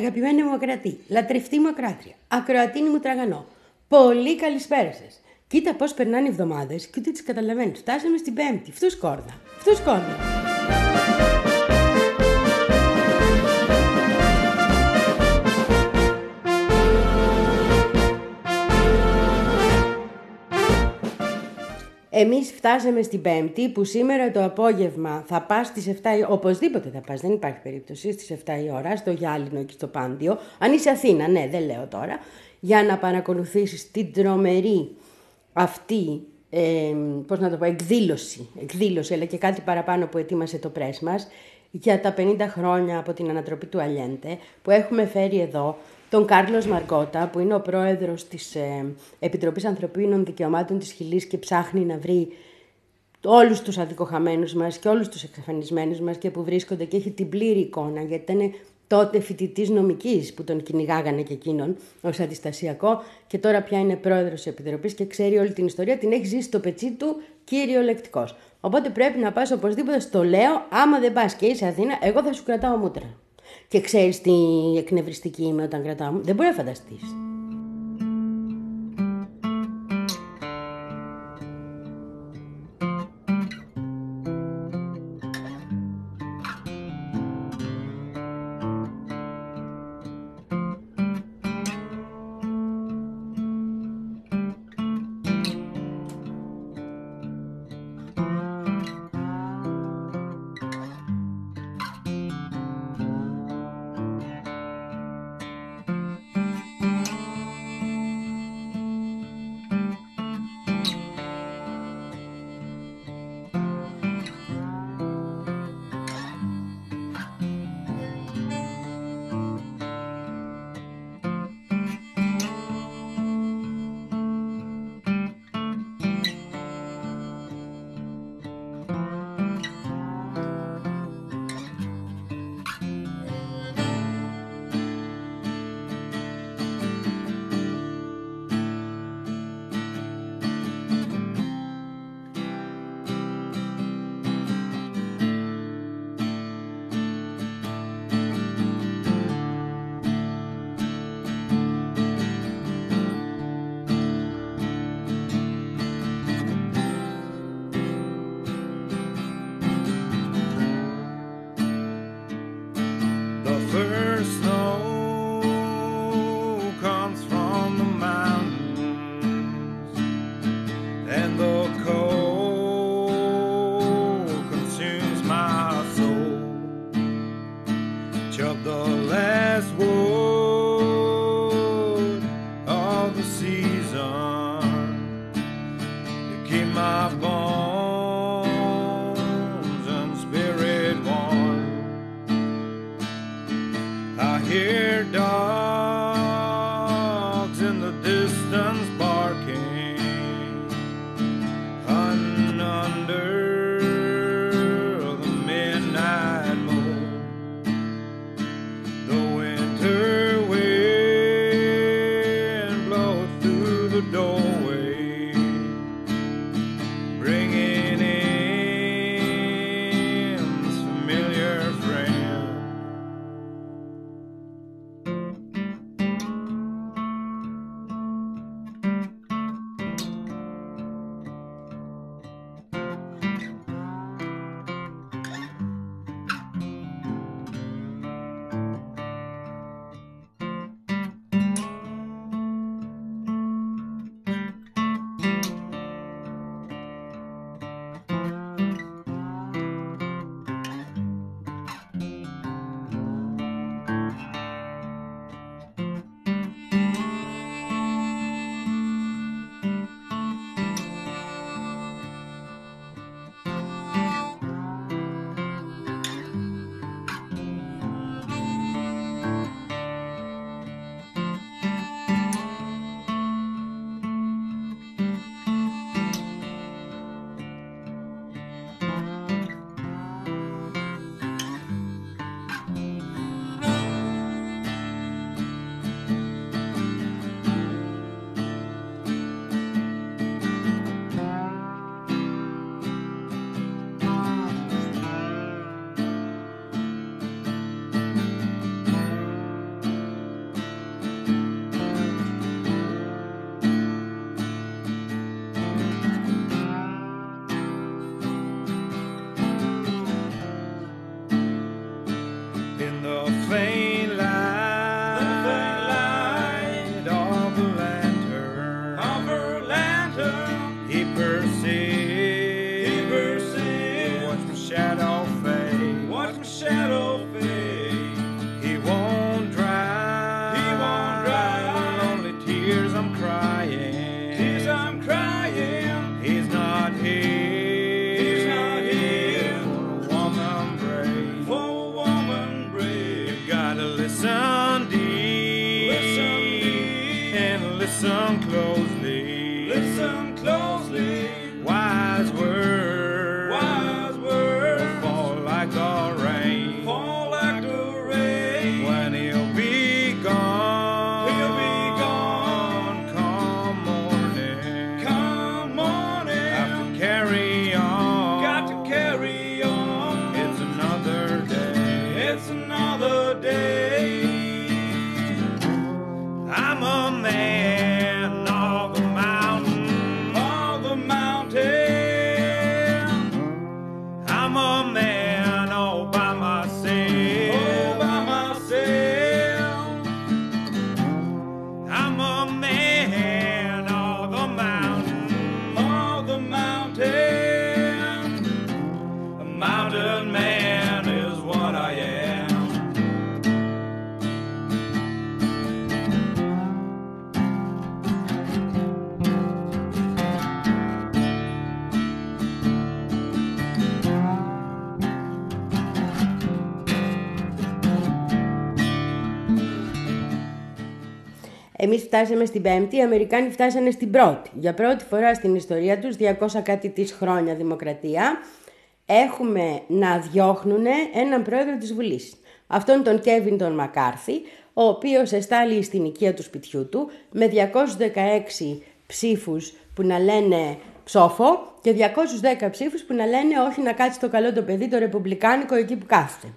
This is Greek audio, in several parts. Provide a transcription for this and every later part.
αγαπημένη μου ακρατή, λατρευτή μου ακράτρια, ακροατίνη μου τραγανό. Πολύ καλησπέρα σας. Κοίτα πώς περνάνε οι εβδομάδες και ούτε τις καταλαβαίνεις. Φτάσαμε στην Πέμπτη. Φτού κόρδα. Φτού κόρδα. Εμείς φτάσαμε στην Πέμπτη που σήμερα το απόγευμα θα πας στις 7 η Οπωσδήποτε θα πας, δεν υπάρχει περίπτωση, στις 7 η ώρα, στο Γιάλινο και στο Πάντιο. Αν είσαι Αθήνα, ναι, δεν λέω τώρα. Για να παρακολουθήσεις την τρομερή αυτή, ε, πώς να το πω, εκδήλωση, εκδήλωση, αλλά και κάτι παραπάνω που ετοίμασε το πρέσ μας, για τα 50 χρόνια από την ανατροπή του Αλιέντε, που έχουμε φέρει εδώ τον Κάρλος Μαρκότα, που είναι ο πρόεδρος της ε, Επιτροπής Ανθρωπίνων Δικαιωμάτων της Χιλής και ψάχνει να βρει όλους τους αδικοχαμένους μας και όλους τους εξαφανισμένους μας και που βρίσκονται και έχει την πλήρη εικόνα, γιατί ήταν τότε φοιτητής νομικής που τον κυνηγάγανε και εκείνον ως αντιστασιακό και τώρα πια είναι πρόεδρος της Επιτροπής και ξέρει όλη την ιστορία, την έχει ζήσει στο πετσί του κυριολεκτικός. Οπότε πρέπει να πας οπωσδήποτε στο λέω, άμα δεν πας και είσαι Αθήνα, εγώ θα σου κρατάω μούτρα. Και ξέρεις τι εκνευριστική είμαι όταν κρατάω. Δεν μπορεί να φανταστείς. the dew. Φτάσαμε στην Πέμπτη, οι Αμερικάνοι φτάσανε στην Πρώτη. Για πρώτη φορά στην ιστορία τους, 200 κάτι της χρόνια δημοκρατία, έχουμε να διώχνουν έναν πρόεδρο της Βουλής. Αυτόν τον Κέβιν τον Μακάρθη, ο οποίος εστάλει στην οικία του σπιτιού του με 216 ψήφους που να λένε ψόφο και 210 ψήφους που να λένε όχι να κάτσει το καλό το παιδί το ρεπουμπλικάνικο εκεί που κάθεται.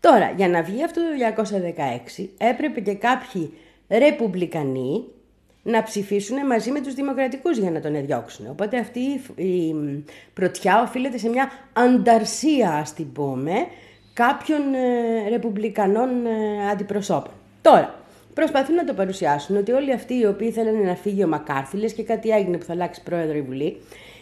Τώρα, για να βγει αυτό το 216 έπρεπε και κάποιοι ρεπουμπλικανοί να ψηφίσουν μαζί με τους δημοκρατικούς για να τον εδιώξουν. Οπότε αυτή η πρωτιά οφείλεται σε μια ανταρσία, ας την πούμε, κάποιων ε, ρεπουμπλικανών ε, αντιπροσώπων. Τώρα, προσπαθούν να το παρουσιάσουν ότι όλοι αυτοί οι οποίοι θέλανε να φύγει ο Μακάρθη, λες και κάτι έγινε που θα αλλάξει πρόεδρο η Βουλή,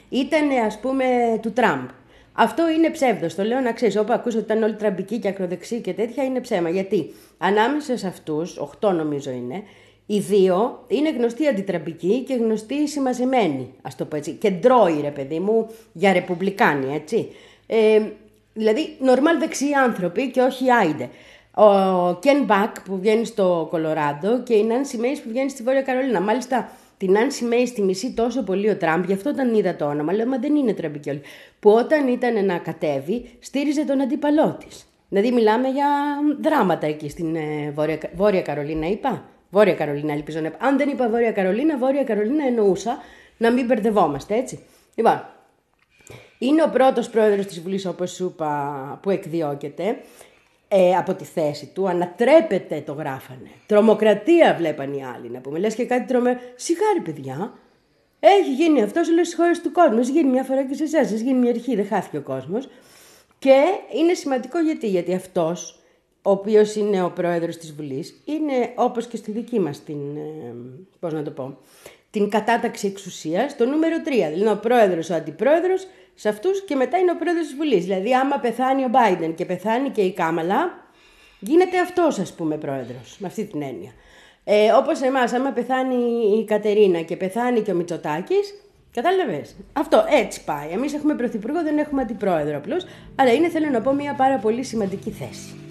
ήταν ας πούμε του Τραμπ. Αυτό είναι ψεύδος. Το λέω να ξέρεις. Όπου ακούσω ότι ήταν όλοι τραμπικοί και ακροδεξιοί και τέτοια, είναι ψέμα. Γιατί ανάμεσα σε αυτούς, 8 νομίζω είναι, οι δύο είναι γνωστοί αντιτραμπικοί και γνωστοί συμμαζεμένοι, ας το πω έτσι. Κεντρώοι, ρε παιδί μου, για ρεπουμπλικάνοι, έτσι. Ε, δηλαδή, νορμάλ δεξιοί άνθρωποι και όχι άιντε. Ο Κεν Μπακ που βγαίνει στο Κολοράντο και η Νάνση Μέη που βγαίνει στη Βόρεια Καρολίνα. Μάλιστα, την Νάνση Μέη τη μισή τόσο πολύ ο Τραμπ, γι' αυτό όταν είδα το όνομα, λέω Μα δεν είναι τραμπική όλοι. Που όταν ήταν να κατέβει, στήριζε τον αντίπαλό της. Δηλαδή, μιλάμε για δράματα εκεί στην ε, Βόρεια, Βόρεια Καρολίνα, είπα. Βόρεια Καρολίνα, ελπίζω να Αν δεν είπα Βόρεια Καρολίνα, Βόρεια Καρολίνα εννοούσα να μην μπερδευόμαστε, έτσι. Λοιπόν, είναι ο πρώτος πρόεδρος της Βουλής, όπως σου είπα, που εκδιώκεται ε, από τη θέση του. Ανατρέπεται το γράφανε. Τρομοκρατία βλέπαν οι άλλοι να πούμε. Λες και κάτι τρομε... Σιγάρι παιδιά. Έχει γίνει αυτό σε όλες τις χώρες του κόσμου. Έχει γίνει μια φορά και σε εσάς. Έχει γίνει μια αρχή, δεν χάθηκε ο κόσμος. Και είναι σημαντικό γιατί, γιατί αυτός, ο οποίος είναι ο πρόεδρος της Βουλής, είναι όπως και στη δική μας την, ε, πώς να το πω, την κατάταξη εξουσίας, το νούμερο 3. Δηλαδή ο πρόεδρος, ο αντιπρόεδρος, σε αυτούς και μετά είναι ο πρόεδρος της Βουλής. Δηλαδή άμα πεθάνει ο Biden και πεθάνει και η Κάμαλα, γίνεται αυτός ας πούμε πρόεδρος, με αυτή την έννοια. Ε, όπως εμάς, άμα πεθάνει η Κατερίνα και πεθάνει και ο Μητσοτάκης, κατάλαβες. Αυτό έτσι πάει. Εμείς έχουμε πρωθυπουργό, δεν έχουμε αντιπρόεδρο απλώς, αλλά είναι θέλω να πω μια πάρα πολύ σημαντική θέση.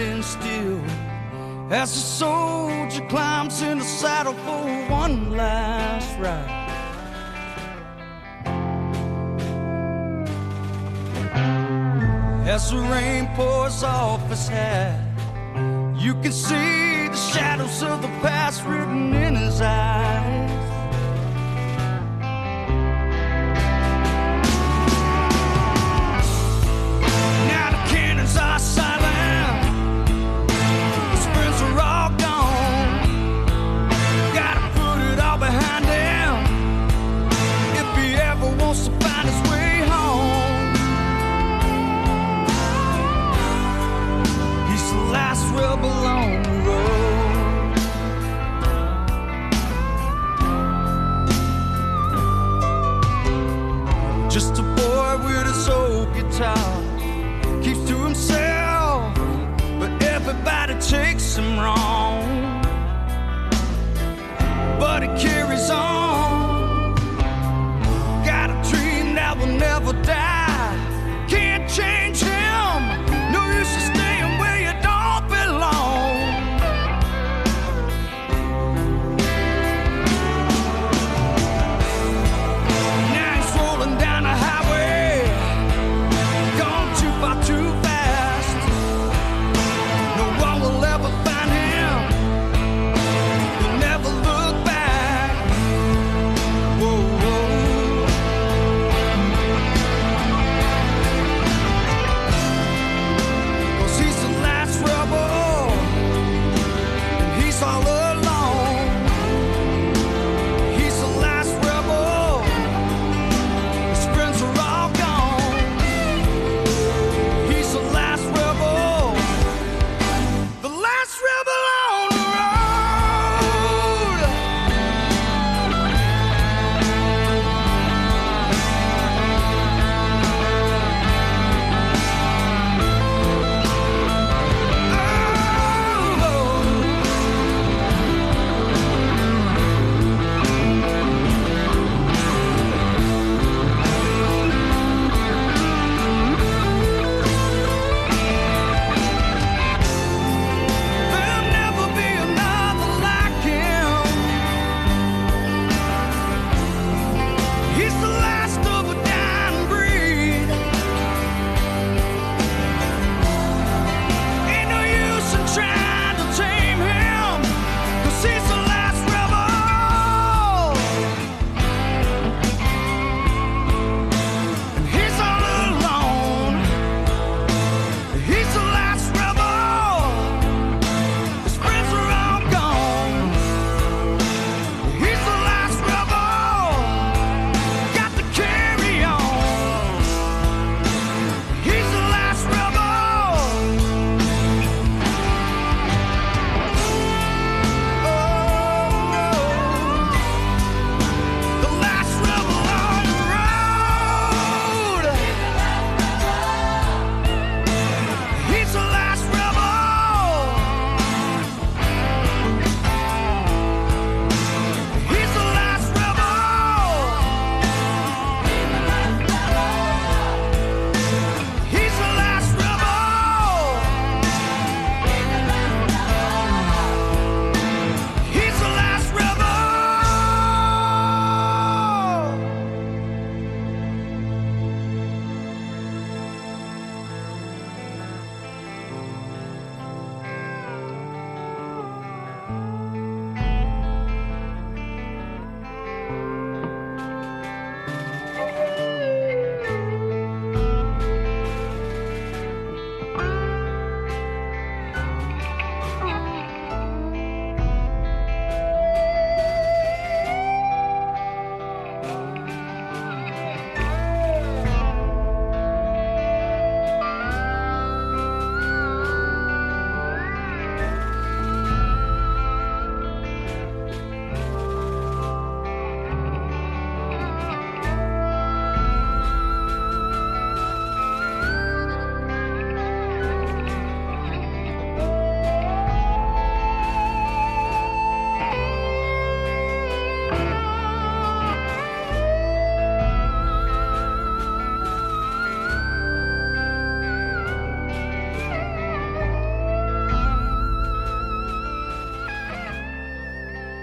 Standing still as the soldier climbs in the saddle for one last ride. As the rain pours off his hat, you can see the shadows of the past written in his eyes.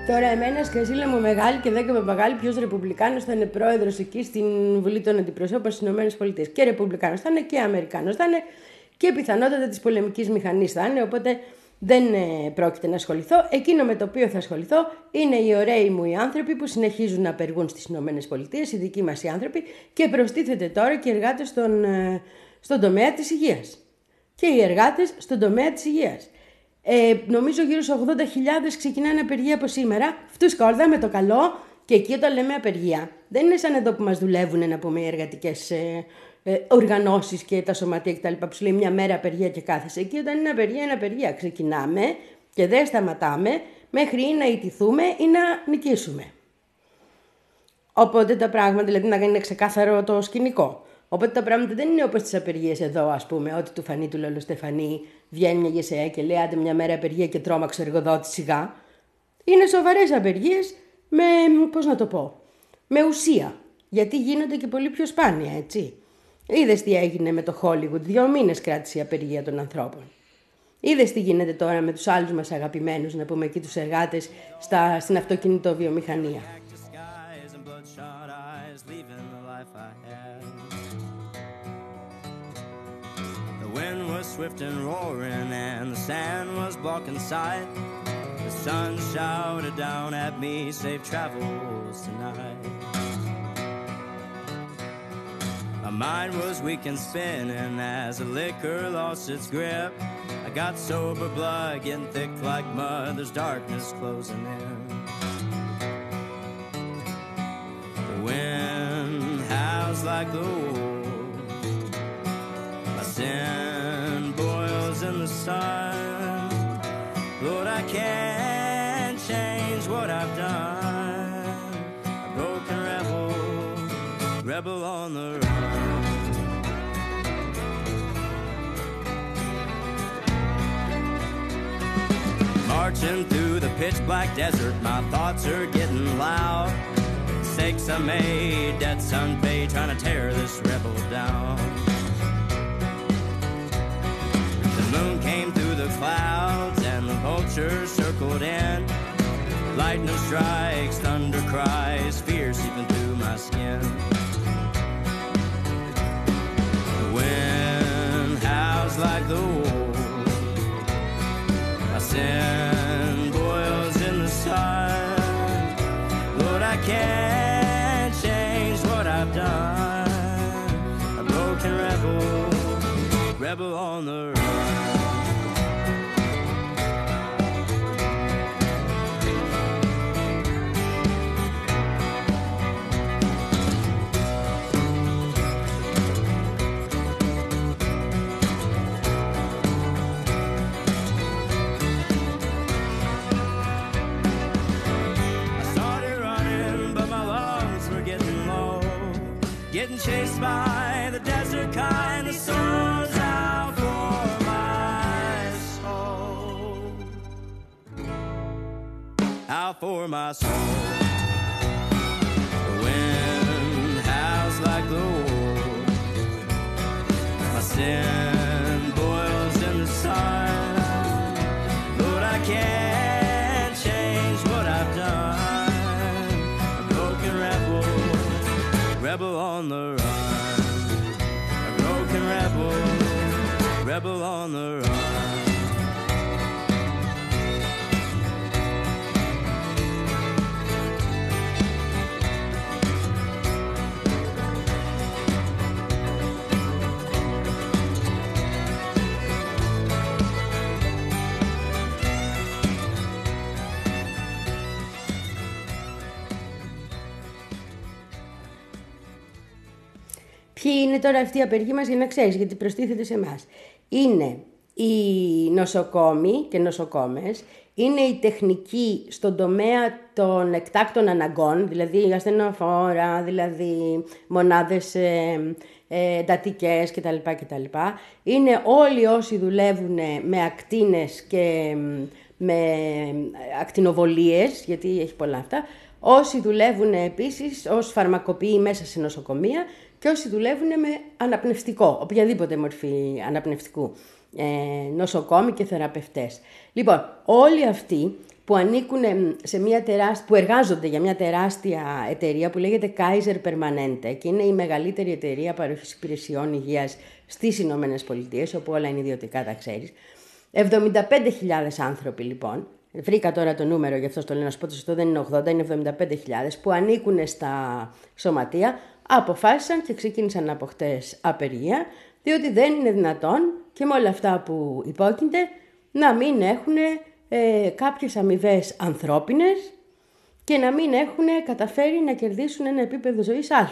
Τώρα, εμένα σκασίλα μου μεγάλη και δέκα με μεγάλη, ποιος Ρεπουμπλικάνος θα είναι πρόεδρος εκεί στην Βουλή των Αντιπροσώπων στις ΗΠΑ. Και Ρεπουμπλικάνος θα είναι και Αμερικάνος θα είναι και πιθανότατα της πολεμικής μηχανής θα είναι. Οπότε δεν ε, πρόκειται να ασχοληθώ. Εκείνο με το οποίο θα ασχοληθώ είναι οι ωραίοι μου οι άνθρωποι που συνεχίζουν να απεργούν στις ΗΠΑ, οι δικοί μας οι άνθρωποι, και προστίθεται τώρα και οι εργάτες στον, ε, στον τομέα της υγείας. Και οι εργάτες στον τομέα της υγείας. Ε, νομίζω γύρω στου 80.000 ξεκινάνε απεργία από σήμερα. Αυτούς κόρδα με το καλό. Και εκεί όταν λέμε απεργία, δεν είναι σαν εδώ που μας δουλεύουν να πούμε οι εργατικές ε, ε, οργανώσεις και τα σωματεία κτλ. που σου λέει μια μέρα απεργία και κάθεσαι. Εκεί όταν είναι απεργία, είναι απεργία. Ξεκινάμε και δεν σταματάμε μέχρι ή να ιτηθούμε ή να νικήσουμε. Οπότε τα πράγματα, δηλαδή να είναι ξεκάθαρο το σκηνικό. Οπότε τα πράγματα δεν είναι όπως τις απεργίες εδώ, ας πούμε, ότι του φανεί του Λόλο Στεφανή βγαίνει μια γεσαία και λέει άντε μια μέρα απεργία και τρόμαξε εργοδότη σιγά. Είναι σοβαρές απεργίες με, πώς να το πω, με ουσία. Γιατί γίνονται και πολύ πιο σπάνια, έτσι. Είδες τι έγινε με το Hollywood, δύο μήνες κράτησε η απεργία των ανθρώπων. Είδες τι γίνεται τώρα με τους άλλους μας αγαπημένους, να πούμε εκεί τους εργάτες στην αυτοκινητοβιομηχανία. Swift and roaring, and the sand was blocking sight. The sun shouted down at me, safe travels tonight. My mind was weak and spinning as the liquor lost its grip. I got sober blood getting thick like mud, there's darkness closing in. The wind howls like the wolf. My sin Lord, I can't change what I've done. A broken rebel, rebel on the run. Marching through the pitch black desert, my thoughts are getting loud. Sakes I made, debts unpaid, trying to tear this rebel down. Moon came through the clouds and the vultures circled in. Lightning strikes, thunder cries, fear seeping through my skin. The wind howls like the wolf. My sin boils in the sun. Lord, I can't change what I've done. A broken rebel, rebel on the my soul. Wind howls like the wolf. My sin boils in the sun. Lord, I can't change what I've done. A broken rebel, rebel on the run. A broken rebel, rebel on Ποιοι είναι τώρα αυτοί οι απεργοί μας για να ξέρεις, γιατί προστίθεται σε εμάς. Είναι οι νοσοκόμοι και νοσοκόμες, είναι η τεχνική στον τομέα των εκτάκτων αναγκών, δηλαδή ασθενοφόρα, δηλαδή μονάδες ε, ε, εντατικές κτλ. κτλ. Είναι όλοι όσοι δουλεύουν με ακτίνες και με ακτινοβολίες, γιατί έχει πολλά αυτά, όσοι δουλεύουν επίσης ως φαρμακοποιοί μέσα σε νοσοκομεία και όσοι δουλεύουν με αναπνευστικό, οποιαδήποτε μορφή αναπνευστικού, ε, νοσοκόμοι και θεραπευτές. Λοιπόν, όλοι αυτοί που ανήκουν σε μια τεράστια, που εργάζονται για μια τεράστια εταιρεία που λέγεται Kaiser Permanente και είναι η μεγαλύτερη εταιρεία παροχής υπηρεσιών υγείας στις Ηνωμένες Πολιτείες, όπου όλα είναι ιδιωτικά, τα ξέρεις. 75.000 άνθρωποι λοιπόν, βρήκα τώρα το νούμερο, γι' αυτό το λέω να σου πω το σωστό, δεν είναι 80, είναι 75.000, που ανήκουν στα σωματεία, αποφάσισαν και ξεκίνησαν από χτες απεργία, διότι δεν είναι δυνατόν και με όλα αυτά που υπόκεινται να μην έχουν ε, κάποιες αμοιβές ανθρώπινες και να μην έχουν καταφέρει να κερδίσουν ένα επίπεδο ζωής α.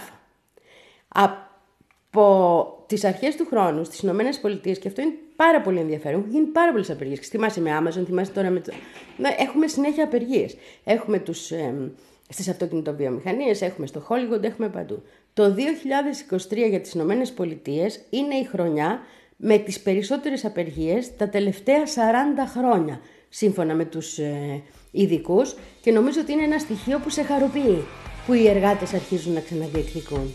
Από τις αρχές του χρόνου στις Ηνωμένες Πολιτείες, και αυτό είναι πάρα πολύ ενδιαφέρον, έχουν γίνει πάρα πολλές απεργίες. Και θυμάσαι με Amazon, θυμάσαι τώρα με... Το... Έχουμε συνέχεια απεργίες. Έχουμε τους... Ε, στις αυτοκινητοβιομηχανίες, έχουμε στο Hollywood, έχουμε παντού. Το 2023 για τις Ηνωμένες Πολιτείες είναι η χρονιά με τις περισσότερες απεργίες τα τελευταία 40 χρόνια σύμφωνα με τους ε, ειδικούς και νομίζω ότι είναι ένα στοιχείο που σε χαροποιεί που οι εργάτες αρχίζουν να ξαναδιεκδικούν.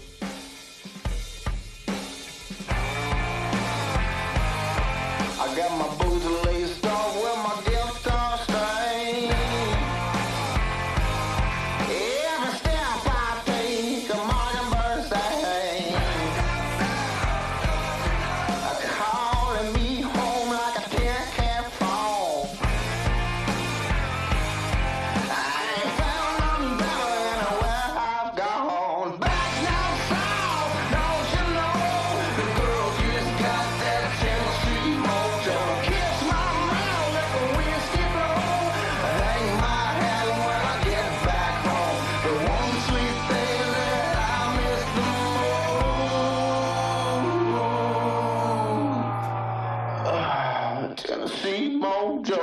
Και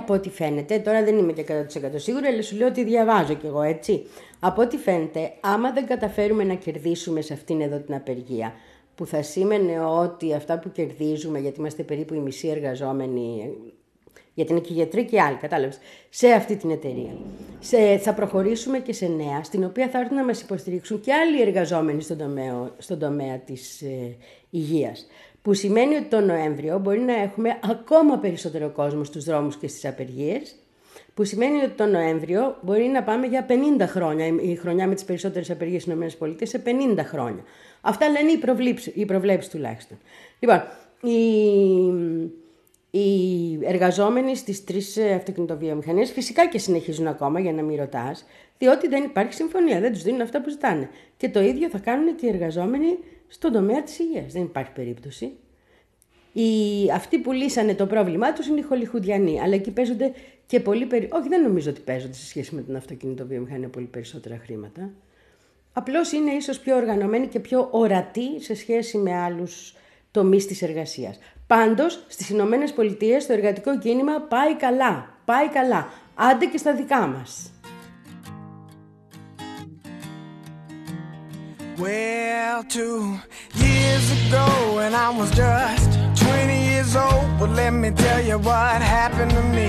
από ό,τι φαίνεται, τώρα δεν είμαι και 100% σίγουρη, αλλά σου λέω ότι διαβάζω κι εγώ έτσι. Από ό,τι φαίνεται, άμα δεν καταφέρουμε να κερδίσουμε σε αυτήν εδώ την απεργία, που θα σήμαινε ότι αυτά που κερδίζουμε, γιατί είμαστε περίπου οι μισοί εργαζόμενοι, γιατί είναι και γιατροί και άλλοι, κατάλαβες, σε αυτή την εταιρεία. Σε, θα προχωρήσουμε και σε νέα, στην οποία θα έρθουν να μας υποστηρίξουν και άλλοι εργαζόμενοι στον τομέα, στον τομέα της ε, υγείας. Που σημαίνει ότι τον Νοέμβριο μπορεί να έχουμε ακόμα περισσότερο κόσμο στους δρόμους και στις απεργίες, που σημαίνει ότι τον Νοέμβριο μπορεί να πάμε για 50 χρόνια, η χρονιά με τις περισσότερες απεργίες στις ΗΠΑ, σε 50 χρόνια. Αυτά λένε οι προβλέψεις, οι προβλέψεις τουλάχιστον. Λοιπόν, οι, οι εργαζόμενοι στις τρεις αυτοκινητοβιομηχανίες φυσικά και συνεχίζουν ακόμα για να μην ρωτάς, διότι δεν υπάρχει συμφωνία, δεν τους δίνουν αυτά που ζητάνε. Και το ίδιο θα κάνουν και οι εργαζόμενοι στον τομέα της υγείας. Δεν υπάρχει περίπτωση. Οι, αυτοί που λύσανε το πρόβλημά τους είναι οι χολιχουδιανοί, αλλά εκεί παίζονται και πολύ περισσότερο. Όχι, δεν νομίζω ότι παίζονται σε σχέση με την αυτοκινητοβιομηχανία πολύ περισσότερα χρήματα. Απλώς είναι ίσως πιο οργανωμένοι και πιο ορατοί σε σχέση με άλλους τομείς της εργασίας. Πάντως, στις Ηνωμένες Πολιτείες το εργατικό κίνημα πάει καλά. Πάει καλά. Άντε και στα δικά μας. Well, two years ago when I was just 20 years old, but let me tell you what happened to me.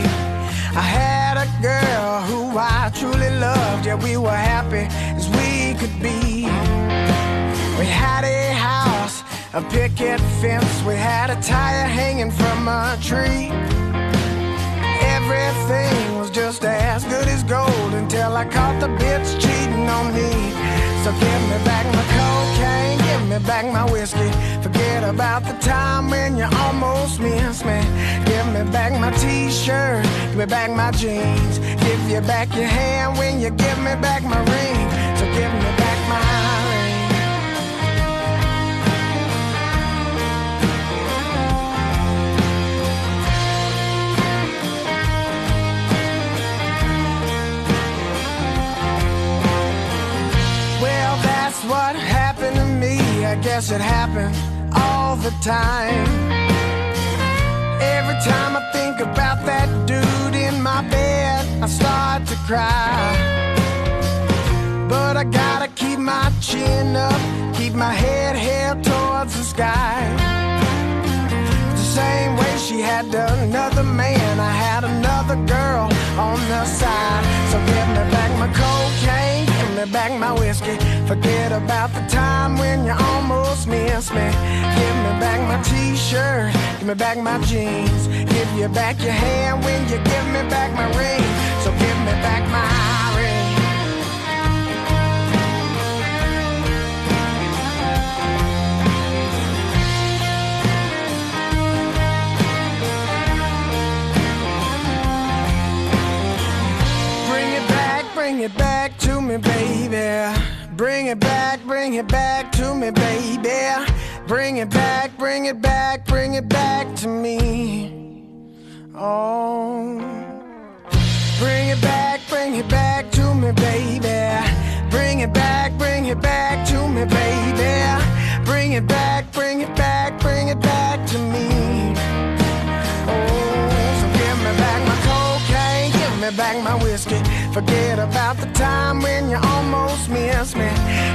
I had a girl who I truly loved, yeah, we were happy as we could be. We had a house, a picket fence, we had a tire hanging from a tree. Everything was just as good as gold until I caught the bitch cheating on me. So give me back my cocaine, give me back my whiskey. Forget about the time when you almost missed me. Give me back my t-shirt, give me back my jeans. Give you back your hand when you give me back my ring. So give me back my I guess it happened all the time. Every time I think about that dude in my bed, I start to cry. But I gotta keep my chin up, keep my head held towards the sky. The same way she had another man, I had another girl on the side. So give me back my cocaine, give me back my whiskey. Forget about time when you almost missed me. Give me back my t-shirt, give me back my jeans. Give you back your hand when you give me back my ring. So give me back my ring. Bring it back, bring it back to me, baby. Bring it back, bring it back to me, baby. Bring it back, bring it back, bring it back to me. Oh. Bring it back, bring it back to me, baby. Bring it back, bring it back to me, baby. Bring it back, bring it back, bring it back to me. Forget about the time when you almost missed me.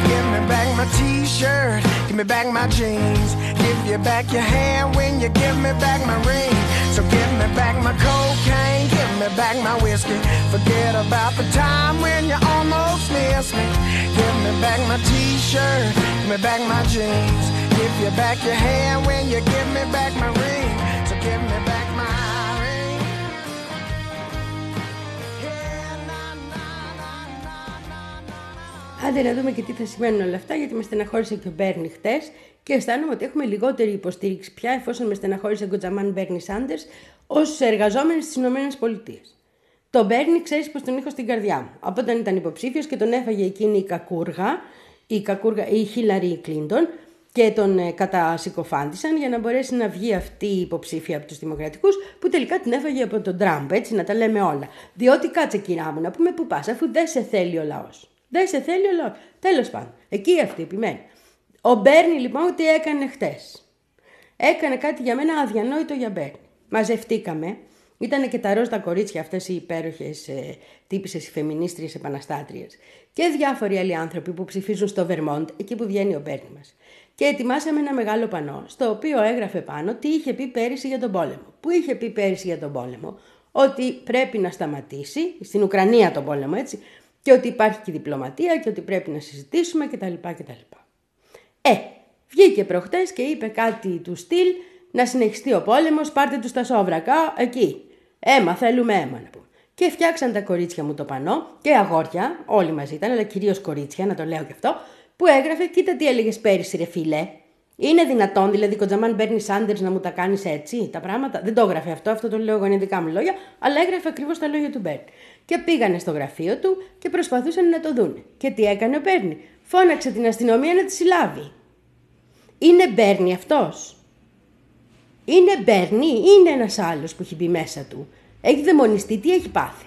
Give me back my t-shirt, give me back my jeans. Give you back your hand when you give me back my ring. So give me back my cocaine, give me back my whiskey. Forget about the time when you almost missed me. Give me back my t-shirt, give me back my jeans. Give you back your hand when you give me back my ring. Άντε να δούμε και τι θα σημαίνουν όλα αυτά, γιατί με στεναχώρησε και ο Μπέρνι χτες και αισθάνομαι ότι έχουμε λιγότερη υποστήριξη πια, εφόσον με στεναχώρησε ο Γκοτζαμάν Μπέρνι Σάντερς, ως εργαζόμενοι στις ΗΠΑ. Το Μπέρνι ξέρεις πως τον είχα στην καρδιά μου. Από όταν ήταν υποψήφιος και τον έφαγε εκείνη η κακούργα, η, κακούργα, η Χίλαρη Κλίντον, και τον ε, κατασυκοφάντησαν για να μπορέσει να βγει αυτή η υποψήφια από τους Δημοκρατικούς, που τελικά την έφαγε από τον Τραμπ, έτσι να τα λέμε όλα. Διότι κάτσε κυρά μου να πούμε που πας, αφού δεν σε θέλει ο λαός. Δεν σε θέλει ο λαό. Τέλος πάντων, εκεί αυτή επιμένει. Ο Μπέρνι λοιπόν τι έκανε χτες. Έκανε κάτι για μένα αδιανόητο για Μπέρνι. Μαζευτήκαμε. Ήταν και τα ροζ τα κορίτσια αυτές οι υπέροχες ε, τύπησες οι φεμινίστριες επαναστάτριες. Και διάφοροι άλλοι άνθρωποι που ψηφίζουν στο Βερμόντ, εκεί που βγαίνει ο Μπέρνι μας. Και ετοιμάσαμε ένα μεγάλο πανό, στο οποίο έγραφε πάνω τι είχε πει πέρυσι για τον πόλεμο. Που είχε πει πέρυσι για τον πόλεμο, ότι πρέπει να σταματήσει, στην Ουκρανία τον πόλεμο έτσι, και ότι υπάρχει και διπλωματία και ότι πρέπει να συζητήσουμε κτλ. κτλ. Ε, βγήκε προχτές και είπε κάτι του στυλ να συνεχιστεί ο πόλεμος, πάρτε τους τα σόβρακα εκεί. Έμα, θέλουμε αίμα να πούμε. Και φτιάξαν τα κορίτσια μου το πανό και αγόρια, όλοι μαζί ήταν, αλλά κυρίως κορίτσια, να το λέω και αυτό, που έγραφε, κοίτα τι έλεγες πέρυσι, ρε φίλε. Είναι δυνατόν, δηλαδή, Κοντζαμάν Μπέρνις Σάντερ να μου τα κάνεις έτσι τα πράγματα. Δεν το έγραφε αυτό, αυτό το λέω εγώ είναι δικά μου λόγια, αλλά έγραφε ακριβώς τα λόγια του Μπέρνι. Και πήγανε στο γραφείο του και προσπαθούσαν να το δούνε. Και τι έκανε ο Μπέρνι; Φώναξε την αστυνομία να τη συλλάβει. Είναι Μπέρνι αυτός; Είναι Μπέρνι ή είναι ένας άλλος που έχει μπει μέσα του; Έχει δαιμονιστεί, τι έχει πάθει;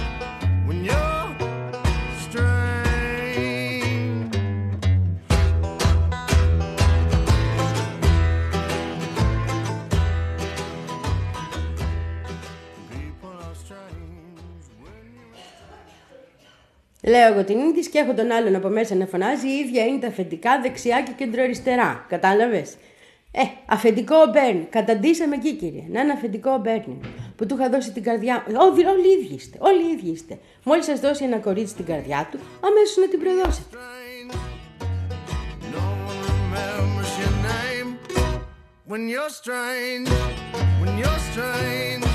Λέω εγώ την ίδια και έχω τον άλλον από μέσα να φωνάζει. Η ίδια είναι τα αφεντικά δεξιά και κεντροαριστερά. Κατάλαβες; Ε, αφεντικό ο Μπέρνι. Καταντήσαμε εκεί, κύριε. Να είναι αφεντικό ο Μπέρνι. Που του είχα δώσει την καρδιά. Όλοι, όλοι οι ίδιοι είστε. Όλοι οι ίδιοι είστε. Μόλις σας δώσει ένα κορίτσι την καρδιά του, αμέσως να την προδώσετε. strange. No one remembers your name when you're strange. When you're strange.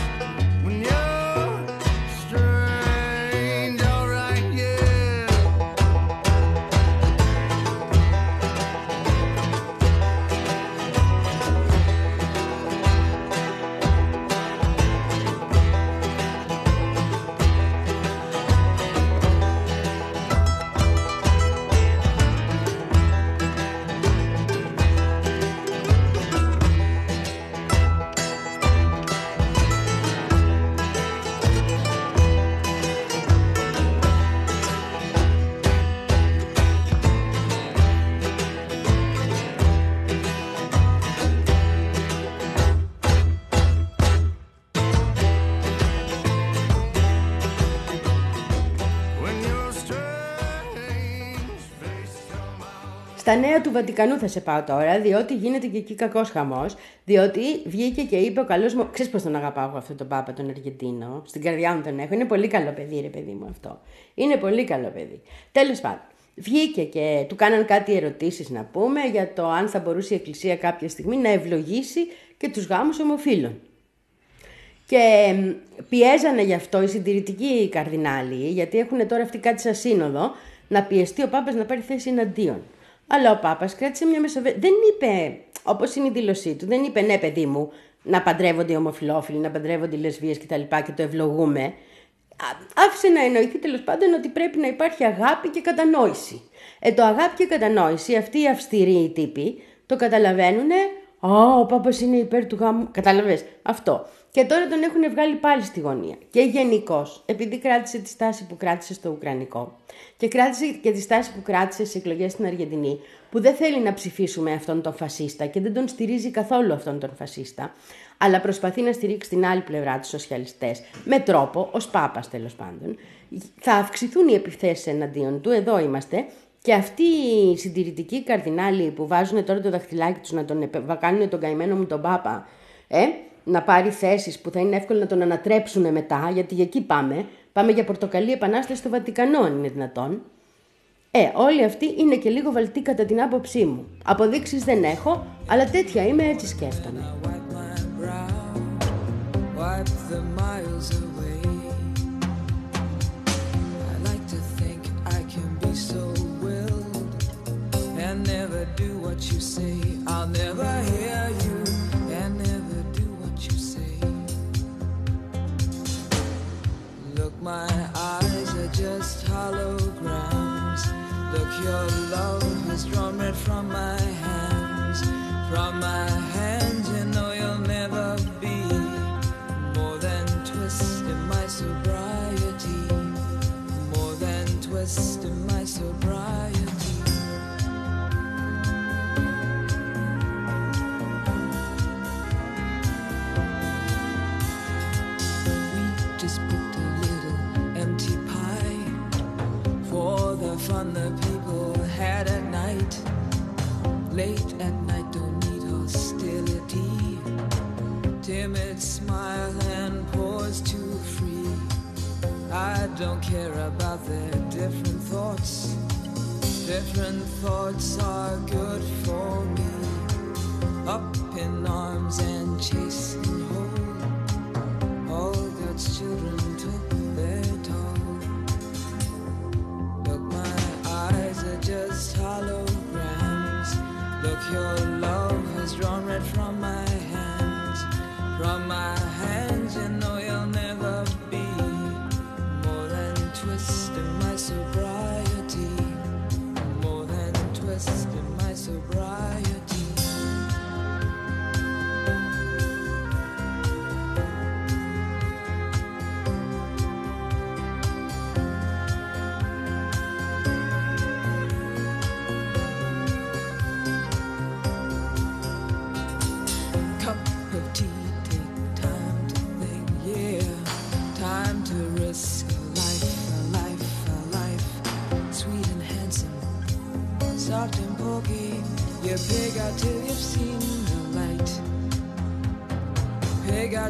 Νέα του Βατικανού θα σε πάω τώρα, διότι γίνεται και εκεί κακός χαμός. Διότι βγήκε και είπε ο καλός μου. Ξέρεις πώς τον αγαπάω εγώ αυτόν τον Πάπα, τον Αργεντίνο; Στην καρδιά μου τον έχω. Είναι πολύ καλό παιδί, ρε παιδί μου αυτό. Είναι πολύ καλό παιδί. Τέλος πάντων, βγήκε και του κάναν κάτι ερωτήσεις να πούμε για το αν θα μπορούσε η Εκκλησία κάποια στιγμή να ευλογήσει και τους γάμους ομοφύλων. Και μ, πιέζανε γι' αυτό οι συντηρητικοί καρδινάλοι, γιατί έχουν τώρα αυτή κάτι σαν σύνοδο, να πιεστεί ο Πάπας να πάρει θέση εναντίον. Αλλά ο Πάπας κράτησε μια μεσοβε... Δεν είπε, όπως είναι η δήλωσή του, δεν είπε ναι παιδί μου, να παντρεύονται οι ομοφιλόφιλοι, να παντρεύονται οι λεσβείες κτλ. και το ευλογούμε. Α- Άφησε να εννοηθεί τέλος πάντων ότι πρέπει να υπάρχει αγάπη και κατανόηση. Ε, το αγάπη και κατανόηση, αυτοί οι αυστηροί τύποι, το καταλαβαίνουν. Α, ο Πάπας είναι υπέρ του γάμου. Κατάλαβε αυτό. Και τώρα τον έχουν βγάλει πάλι στη γωνία. Και γενικώς, επειδή κράτησε τη στάση που κράτησε στο Ουκρανικό και κράτησε και τη στάση που κράτησε στι εκλογές στην Αργεντινή, που δεν θέλει να ψηφίσουμε αυτόν τον φασίστα και δεν τον στηρίζει καθόλου αυτόν τον φασίστα, αλλά προσπαθεί να στηρίξει την άλλη πλευρά τους σοσιαλιστές με τρόπο, ως Πάπας τέλος πάντων, θα αυξηθούν οι επιθέσεις εναντίον του. Εδώ είμαστε. Και αυτοί οι συντηρητικοί καρδινάλοι που βάζουν τώρα το δαχτυλάκι τους να τον επε- κάνουν τον καημένο μου τον Πάπα, ε, να πάρει θέσεις που θα είναι εύκολο να τον ανατρέψουν μετά, γιατί για εκεί πάμε. Πάμε για πορτοκαλί επανάσταση στο Βατικανό, αν είναι δυνατόν. Ε, όλοι αυτοί είναι και λίγο βαλτοί κατά την άποψή μου. Αποδείξεις δεν έχω, αλλά τέτοια είμαι, έτσι σκέφτομαι. wipe my brow, wipe the miles away. I like to think I can be so willed and never do what you say. I'll never hear you my eyes are just holograms. Look, your love has drawn red from my hands. From my hands, you know you'll never be more than twist in my sobriety. More than twist in fun the people had at night. Late at night, don't need hostility. Timid smile and pause too free. I don't care about their different thoughts. Different thoughts are good for me. Up in arms and chasing home. All God's children took your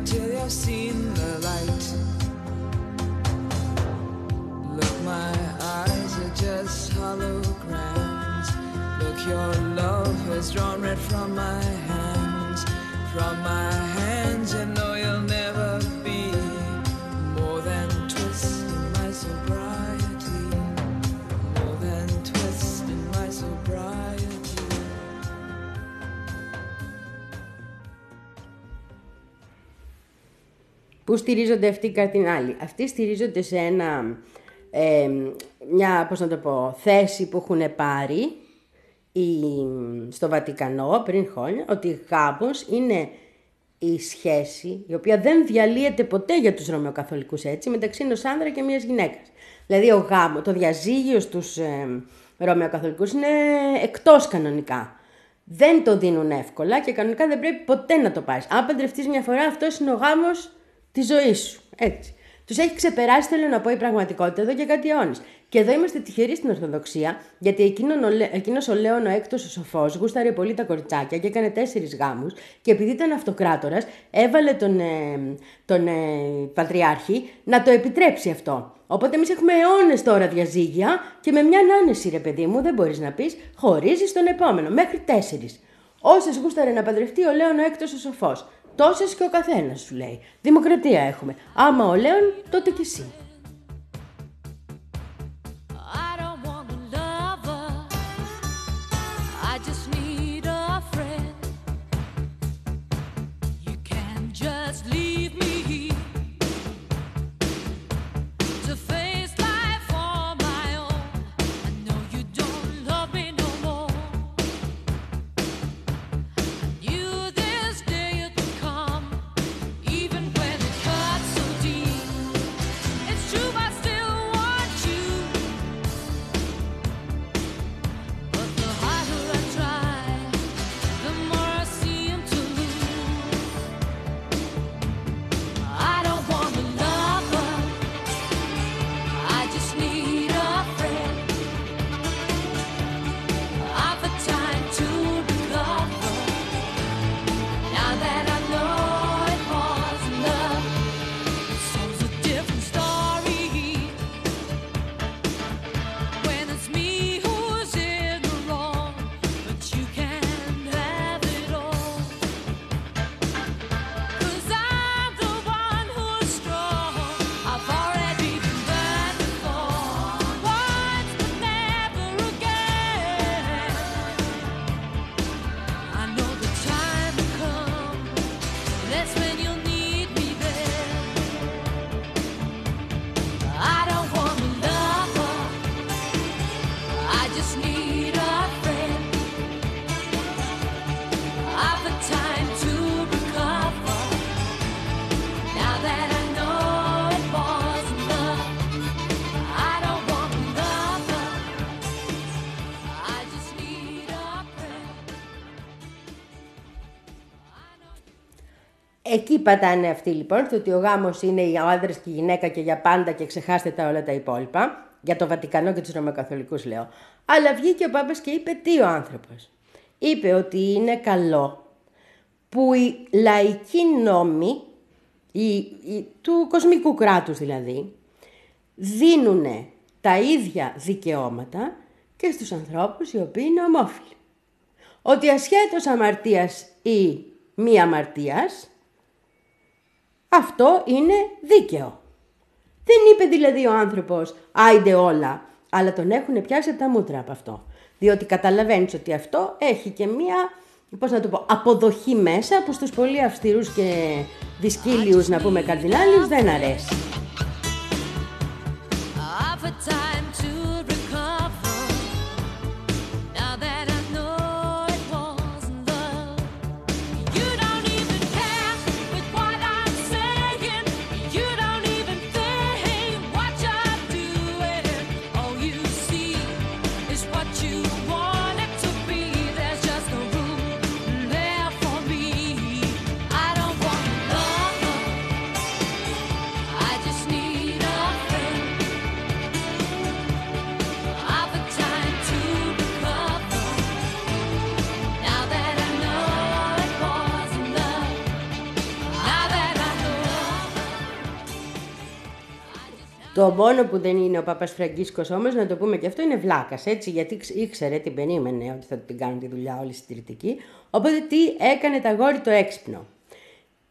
till you've seen Πού στηρίζονται αυτοί οι καρδινάλοι. Αυτοί στηρίζονται σε ένα, ε, μια, πώς να το πω, θέση που έχουν πάρει η, στο Βατικανό πριν χρόνια, ότι η γάμος είναι η σχέση η οποία δεν διαλύεται ποτέ για τους Ρωμαιοκαθολικούς έτσι, μεταξύ ενός άνδρα και μιας γυναίκας. Δηλαδή ο γάμο, το διαζύγιο στους ε, Ρωμαιοκαθολικούς είναι εκτός κανονικά. Δεν το δίνουν εύκολα και κανονικά δεν πρέπει ποτέ να το πάρεις. Αν παντρευτείς μια φορά, αυτός είναι ο γάμος τη ζωή σου. Έτσι. Τους έχει ξεπεράσει, θέλω να πω, η πραγματικότητα εδώ και κάτι αιώνες. Και εδώ είμαστε τυχεροί στην Ορθοδοξία, γιατί εκείνο ο Λέων ο έκτος ο σοφός γούσταρε πολύ τα κοριτσάκια και έκανε τέσσερις γάμους. Και επειδή ήταν αυτοκράτορας, έβαλε τον, ε, τον ε, Πατριάρχη να το επιτρέψει αυτό. Οπότε εμείς έχουμε αιώνες τώρα διαζύγια και με μια άνεση, ρε παιδί μου, δεν μπορείς να πεις, χωρίζεις τον επόμενο, μέχρι τέσσερις. Όσες γούσταρε να παντρευτεί ο Λέων ο έκτος ο σοφός. Τόσες και ο καθένας σου λέει. Δημοκρατία έχουμε. Άμα ο Λέων, τότε κι εσύ. Εκεί πατάνε αυτοί λοιπόν, το ότι ο γάμος είναι ο άντρα και η γυναίκα και για πάντα και ξεχάστε τα όλα τα υπόλοιπα. Για το Βατικανό και τους Ρωμαιοκαθολικού λέω. Αλλά βγήκε ο Πάπας και είπε τι ο άνθρωπος. Είπε ότι είναι καλό που οι λαϊκοί νόμοι, οι, οι- του κοσμικού κράτους δηλαδή, δίνουν τα ίδια δικαιώματα και στους ανθρώπους οι οποίοι είναι ομόφυλοι. Ότι ασχέτως αμαρτίας ή μη αμαρτίας, αυτό είναι δίκαιο. Δεν είπε δηλαδή ο άνθρωπος «άιντε όλα», αλλά τον έχουν πιάσει από τα μούτρα από αυτό. Διότι καταλαβαίνεις ότι αυτό έχει και μία, πώς να το πω, αποδοχή μέσα που στους πολύ αυστηρούς και δυσκύλιους, να πούμε, καρδινάλιους δεν αρέσει. Το μόνο που δεν είναι ο Παπας Φραγκίσκος όμως, να το πούμε και αυτό, είναι βλάκας, έτσι, γιατί ξ- ήξερε, την περίμενε ότι θα την κάνουν τη δουλειά όλοι συντηρητικοί. Οπότε τι έκανε τα γόρι το έξυπνο.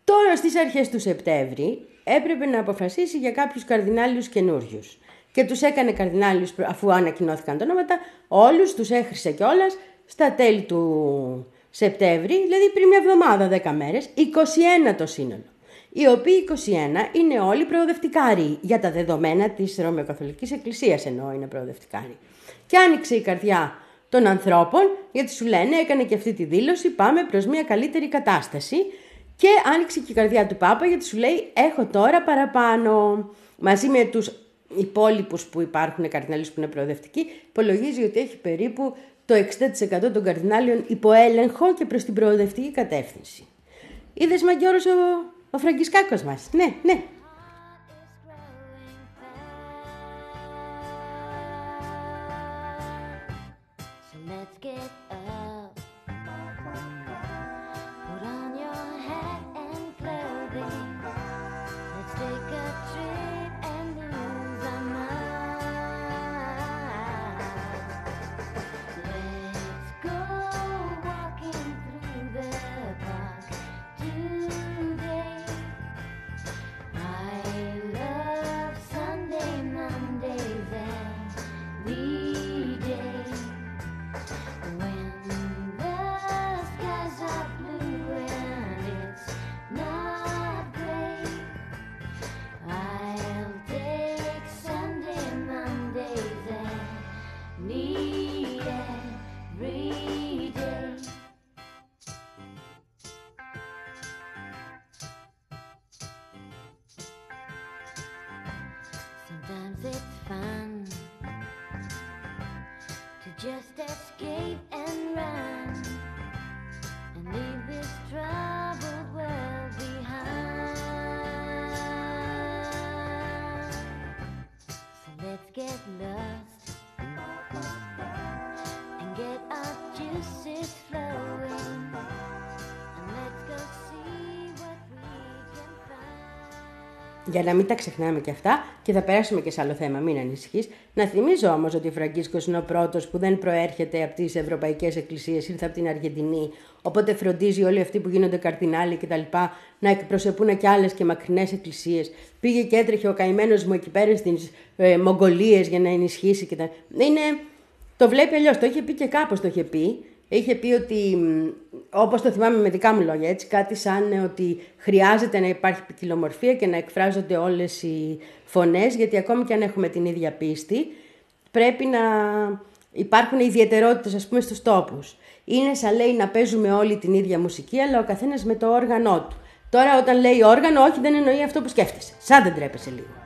Τώρα στις αρχές του Σεπτέμβρη έπρεπε να αποφασίσει για κάποιους καρδινάλιους καινούριους. Και τους έκανε καρδινάλιους προ- αφού ανακοινώθηκαν τα ονόματα, όλους τους έχρισε κιόλας στα τέλη του Σεπτέμβρη, δηλαδή πριν μια εβδομάδα, 10 μέρες, 21 το σύνολο. Οι οποίοι 21 είναι όλοι προοδευτικάροι για τα δεδομένα της Ρωμαιοκαθολικής Εκκλησίας ενώ είναι προοδευτικάροι. Και άνοιξε η καρδιά των ανθρώπων, γιατί σου λένε έκανε και αυτή τη δήλωση, πάμε προς μια καλύτερη κατάσταση και άνοιξε και η καρδιά του Πάπα γιατί σου λέει έχω τώρα παραπάνω. Μαζί με τους υπόλοιπους που υπάρχουν καρδινάλους που είναι προοδευτικοί, υπολογίζει ότι έχει περίπου το 60% των καρδινάλιων υποέλεγχο και προς την προοδευτική κατεύθυνση. Είδες Μαγκιόρος ο, ο Φραγκισκάκος μας. Ναι, ναι. Για να μην τα ξεχνάμε και αυτά και θα περάσουμε και σε άλλο θέμα, μην ανησυχείς. Να θυμίζω όμως ότι ο Φραγκίσκος είναι ο πρώτος που δεν προέρχεται από τις ευρωπαϊκές εκκλησίες, ήρθε από την Αργεντινή. Οπότε φροντίζει όλοι αυτοί που γίνονται καρτινάλοι κτλ. να εκπροσωπούν και άλλες και μακρινές εκκλησίες. Πήγε και έτρεχε ο καημένος μου εκεί πέρα στις ε, Μογγολίες για να ενισχύσει κτλ. Είναι, το βλέπει αλλιώς. Το είχε πει και κάπως το είχε πει. Είχε πει ότι, μ, όπως το θυμάμαι με δικά μου λόγια, έτσι, κάτι σαν ε, ότι χρειάζεται να υπάρχει ποικιλομορφία και να εκφράζονται όλες οι φωνές, γιατί ακόμη και αν έχουμε την ίδια πίστη, πρέπει να υπάρχουν ιδιαιτερότητες, ας πούμε, στους τόπους. Είναι σαν λέει να παίζουμε όλοι την ίδια μουσική, αλλά ο καθένας με το όργανό του. Τώρα όταν λέει όργανο, όχι δεν εννοεί αυτό που σκέφτεσαι. Σαν δεν τρέπεσαι λίγο.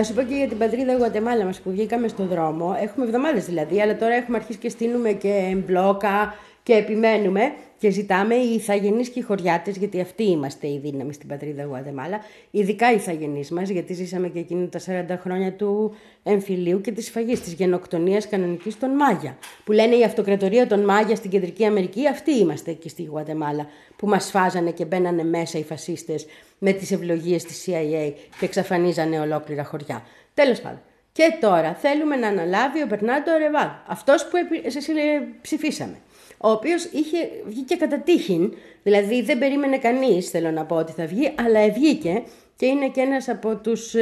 Να σου πω και για την πατρίδα Γουατεμάλα μας που βγήκαμε στον δρόμο. Έχουμε εβδομάδες δηλαδή, αλλά τώρα έχουμε αρχίσει και στείλουμε και μπλόκα και επιμένουμε και ζητάμε οι ηθαγενείς και οι χωριάτες, γιατί αυτοί είμαστε η δύναμη στην πατρίδα Γουατεμάλα, ειδικά οι ηθαγενείς μας, γιατί ζήσαμε και εκείνη τα 40 χρόνια του εμφυλίου και της φαγής, της γενοκτονίας κανονικής των Μάγια. Που λένε η αυτοκρατορία των Μάγια στην Κεντρική Αμερική, αυτοί είμαστε εκεί στη Γουατεμάλα, που μας φάζανε και μπαίνανε μέσα οι φασίστες με τις ευλογίες της CIA και εξαφανίζανε ολόκληρα χωριά. Τέλος πάντων. Και τώρα θέλουμε να αναλάβει ο Μπερνάντο Ρεβάλ, αυτός που επι- εσείς, ε, ψηφίσαμε ο οποίος είχε βγει και κατά τύχην, δηλαδή δεν περίμενε κανείς, θέλω να πω ότι θα βγει, αλλά βγήκε και είναι και ένας από τους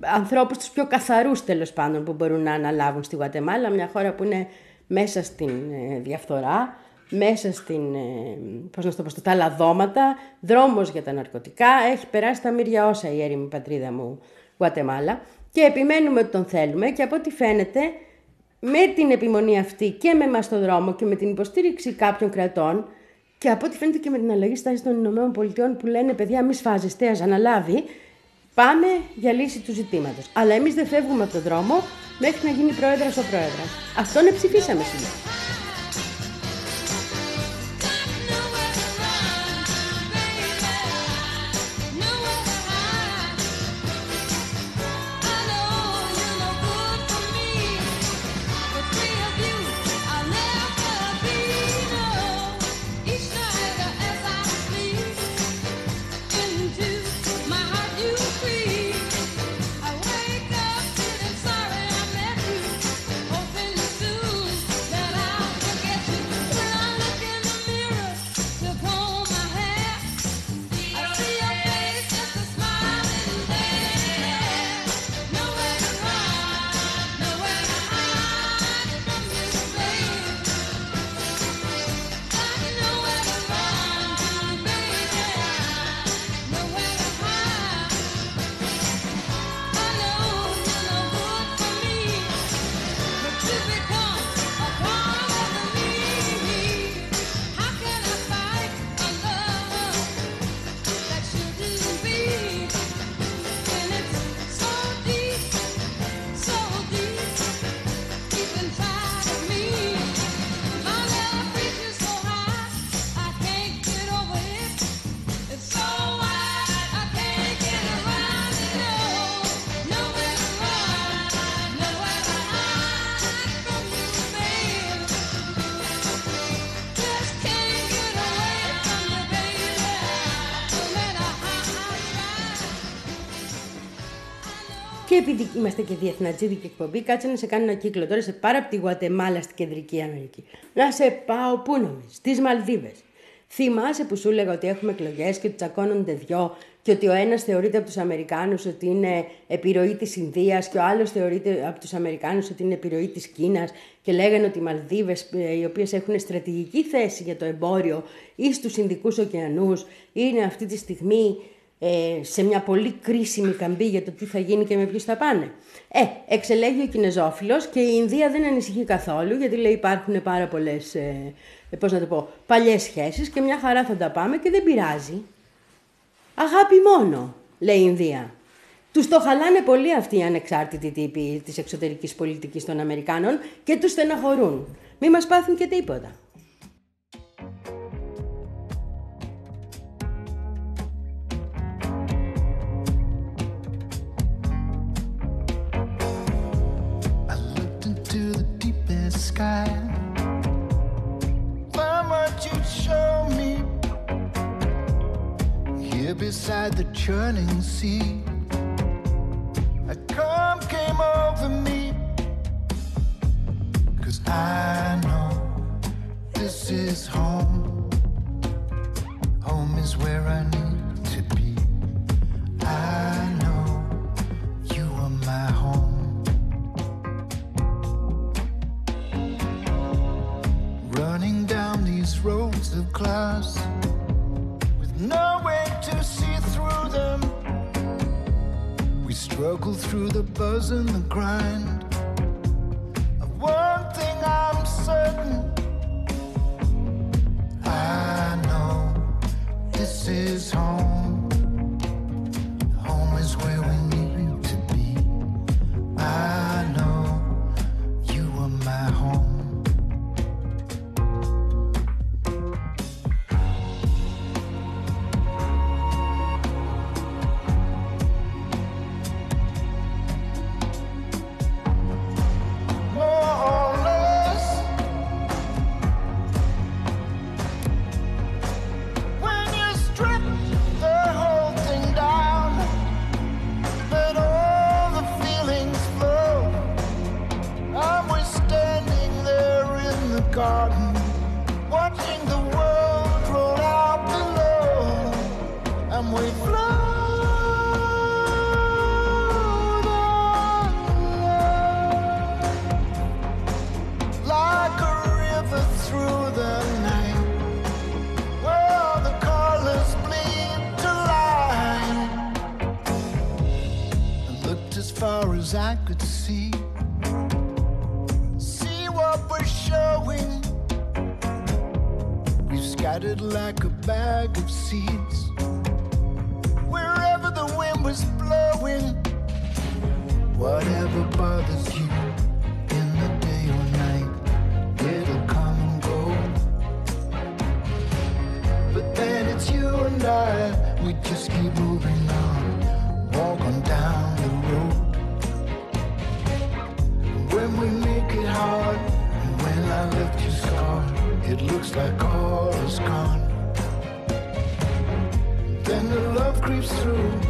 ανθρώπους τους πιο καθαρούς τέλος πάντων που μπορούν να αναλάβουν στη Γουατεμάλα, μια χώρα που είναι μέσα στην ε, διαφθορά, μέσα στην, ε, πώς να στο πω, στα ταλαδώματα, δρόμος για τα ναρκωτικά, έχει περάσει τα μύρια όσα η έρημη πατρίδα μου Γουατεμάλα. Και επιμένουμε ότι τον θέλουμε και από ό,τι φαίνεται με την επιμονή αυτή και με εμάς στον δρόμο και με την υποστήριξη κάποιων κρατών και από ό,τι φαίνεται και με την αλλαγή στάση των Ηνωμένων Πολιτειών που λένε παιδιά μη σφάζεστε, ας αναλάβει, πάμε για λύση του ζητήματος. Αλλά εμείς δεν φεύγουμε από τον δρόμο μέχρι να γίνει πρόεδρος ο πρόεδρος. Αυτόν ψηφίσαμε σήμερα. Και επειδή είμαστε και διεθνατζίδικη εκπομπή, κάτσε να σε κάνω ένα κύκλο τώρα σε πάρα από τη Γουατεμάλα στην Κεντρική Αμερική. Να σε πάω πού νομίζεις, στις Μαλδίβες. Θυμάσαι που σου έλεγα ότι έχουμε εκλογές και ότι τσακώνονται δυο και ότι ο ένας θεωρείται από τους Αμερικάνους ότι είναι επιρροή της Ινδίας και ο άλλος θεωρείται από τους Αμερικάνους ότι είναι επιρροή της Κίνας και λέγανε ότι οι Μαλδίβες, οι οποίες έχουν στρατηγική θέση για το εμπόριο ή στους Ινδικούς ωκεανούς, είναι αυτή τη στιγμή ε, σε μια πολύ κρίσιμη καμπή για το τι θα γίνει και με ποιους θα πάνε. Ε, εξελέγει ο Κινεζόφιλος και η Ινδία δεν ανησυχεί καθόλου γιατί λέει υπάρχουν πάρα πολλές, ε, ε, πώς να το πω, παλιές σχέσεις και μια χαρά θα τα πάμε και δεν πειράζει. Αγάπη μόνο, λέει η Ινδία. Τους το χαλάνε πολύ αυτοί οι ανεξάρτητοι τύποι της εξωτερικής πολιτικής των Αμερικάνων και τους στεναχωρούν. Μη μας πάθουν και τίποτα. Sky. Found what you'd show me. Here beside the churning sea. A calm came over me. Cause I know this is. Home glass with no way to see through them. We struggle through the buzz and the grind. Of one thing I'm certain I know this is home. It looks like all is gone. Then the love creeps through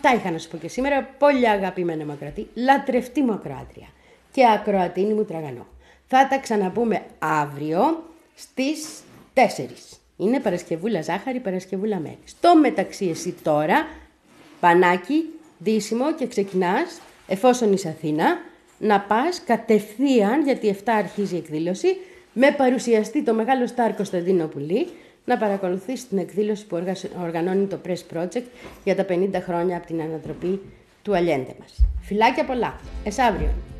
Αυτά είχα να σου πω και σήμερα. Πολύ αγαπημένα μου ακροατή, λατρευτή μου ακροάτρια και ακροατίνη μου τραγανό. Θα τα ξαναπούμε αύριο στις 4. Είναι Παρασκευούλα Ζάχαρη, Παρασκευούλα Μέρη. Στο μεταξύ εσύ τώρα, πανάκι, δύσιμο και ξεκινάς, εφόσον είσαι Αθήνα, να πας κατευθείαν, γιατί 7 αρχίζει η εκδήλωση, με παρουσιαστή το μεγάλο Στάρ Κωνσταντίνο Πουλή, να παρακολουθείς την εκδήλωση που οργα- οργανώνει το Press Project για τα 50 χρόνια από την ανατροπή του Αλιέντε μας. Φιλάκια πολλά. Εσάβριον. I